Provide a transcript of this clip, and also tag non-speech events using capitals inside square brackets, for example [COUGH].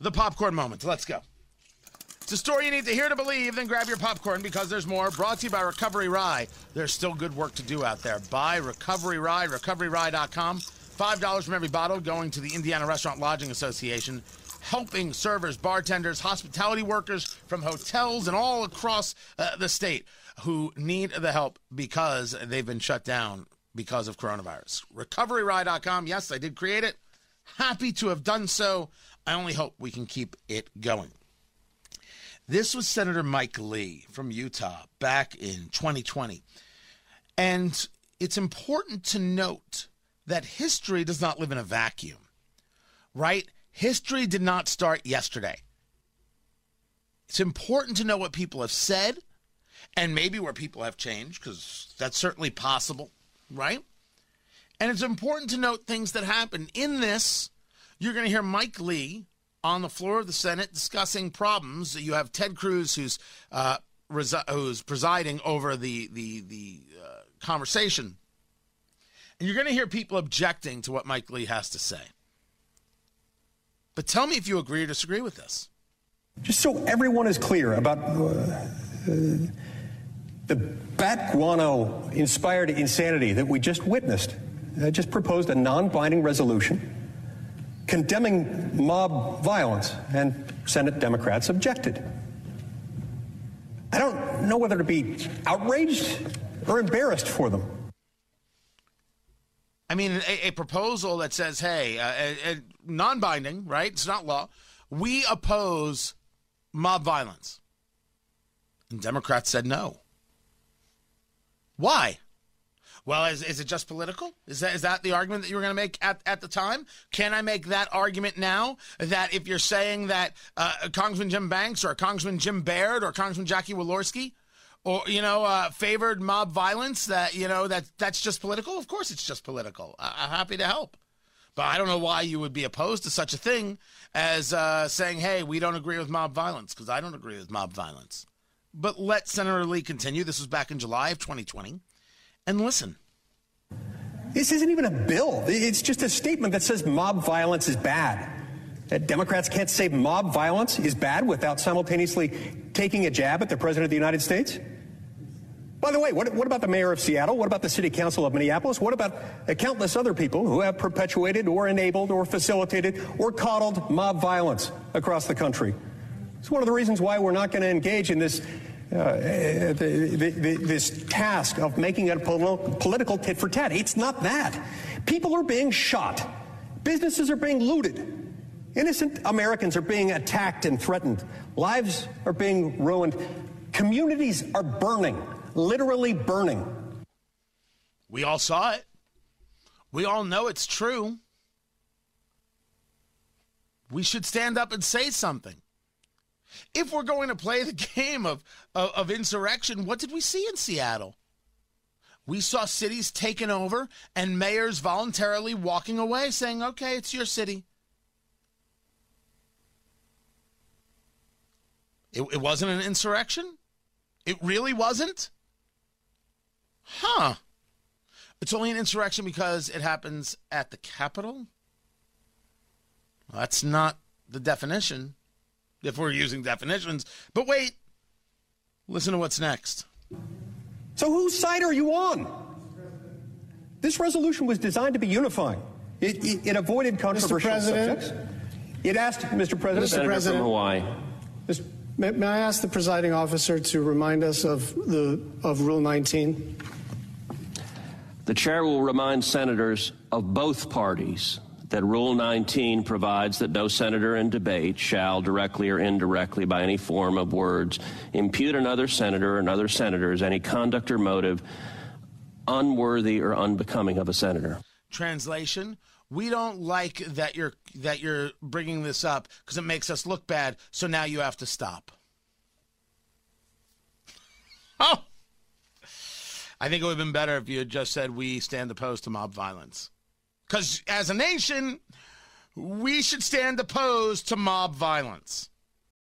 the popcorn moment. Let's go. It's a story you need to hear to believe, then grab your popcorn because there's more. Brought to you by Recovery Rye. There's still good work to do out there. Buy Recovery Rye, recoveryrye.com. $5 from every bottle going to the Indiana Restaurant Lodging Association, helping servers, bartenders, hospitality workers from hotels and all across uh, the state who need the help because they've been shut down because of coronavirus. RecoveryRye.com. Yes, I did create it. Happy to have done so. I only hope we can keep it going. This was Senator Mike Lee from Utah back in 2020. And it's important to note that history does not live in a vacuum, right? History did not start yesterday. It's important to know what people have said and maybe where people have changed, because that's certainly possible, right? And it's important to note things that happen. In this, you're going to hear Mike Lee on the floor of the Senate discussing problems. You have Ted Cruz, who's uh, resi- who's presiding over the the the uh, conversation, and you're going to hear people objecting to what Mike Lee has to say. But tell me if you agree or disagree with this. Just so everyone is clear about uh, the bat guano inspired insanity that we just witnessed, I just proposed a non binding resolution condemning mob violence, and Senate Democrats objected. I don't know whether to be outraged or embarrassed for them. I mean, a, a proposal that says, hey, uh, non binding, right? It's not law. We oppose mob violence. And Democrats said no. Why? Well, is, is it just political? Is that is that the argument that you were going to make at, at the time? Can I make that argument now? That if you're saying that uh, Congressman Jim Banks or Congressman Jim Baird or Congressman Jackie Walorski or you know uh, favored mob violence, that you know that that's just political? Of course, it's just political. I, I'm happy to help, but I don't know why you would be opposed to such a thing as uh, saying, "Hey, we don't agree with mob violence," because I don't agree with mob violence. But let Senator Lee continue. This was back in July of 2020 and listen. This isn't even a bill. It's just a statement that says mob violence is bad. That Democrats can't say mob violence is bad without simultaneously taking a jab at the President of the United States. By the way, what, what, about the mayor of Seattle? What about the city council of Minneapolis? What about countless other people who have perpetuated or enabled or facilitated or coddled mob violence across the country? It's one of the reasons why we're not going to engage in this uh, the, the, the, this task of making it a political, political tit for tat. It's not that. People are being shot, businesses are being looted. Innocent Americans are being attacked and threatened. Lives are being ruined. Communities are burning, literally burning. We all saw it. We all know it's true. We should stand up and say something. If we're going to play the [LAUGHS] game of, of, of insurrection, what did we see in Seattle? We saw cities taken over and mayors voluntarily walking away saying, okay, it's your city. It, it wasn't an insurrection? It really wasn't? Huh. It's only an insurrection because it happens at the Capitol? Well, that's not the definition if we're using definitions. But wait, listen to what's next. So, whose side are you on? This resolution was designed to be unifying. It, it, it avoided controversial subjects. It asked, Mr. President, Mr. President, from Hawaii. Mr. May, may I ask the presiding officer to remind us of the of Rule 19? The chair will remind senators of both parties that Rule 19 provides that no senator in debate shall, directly or indirectly, by any form of words, impute another senator or other senators any conduct or motive unworthy or unbecoming of a senator. Translation: We don't like that you're that you're bringing this up because it makes us look bad. So now you have to stop. Oh, [LAUGHS] I think it would have been better if you had just said we stand opposed to mob violence. Because as a nation, we should stand opposed to mob violence.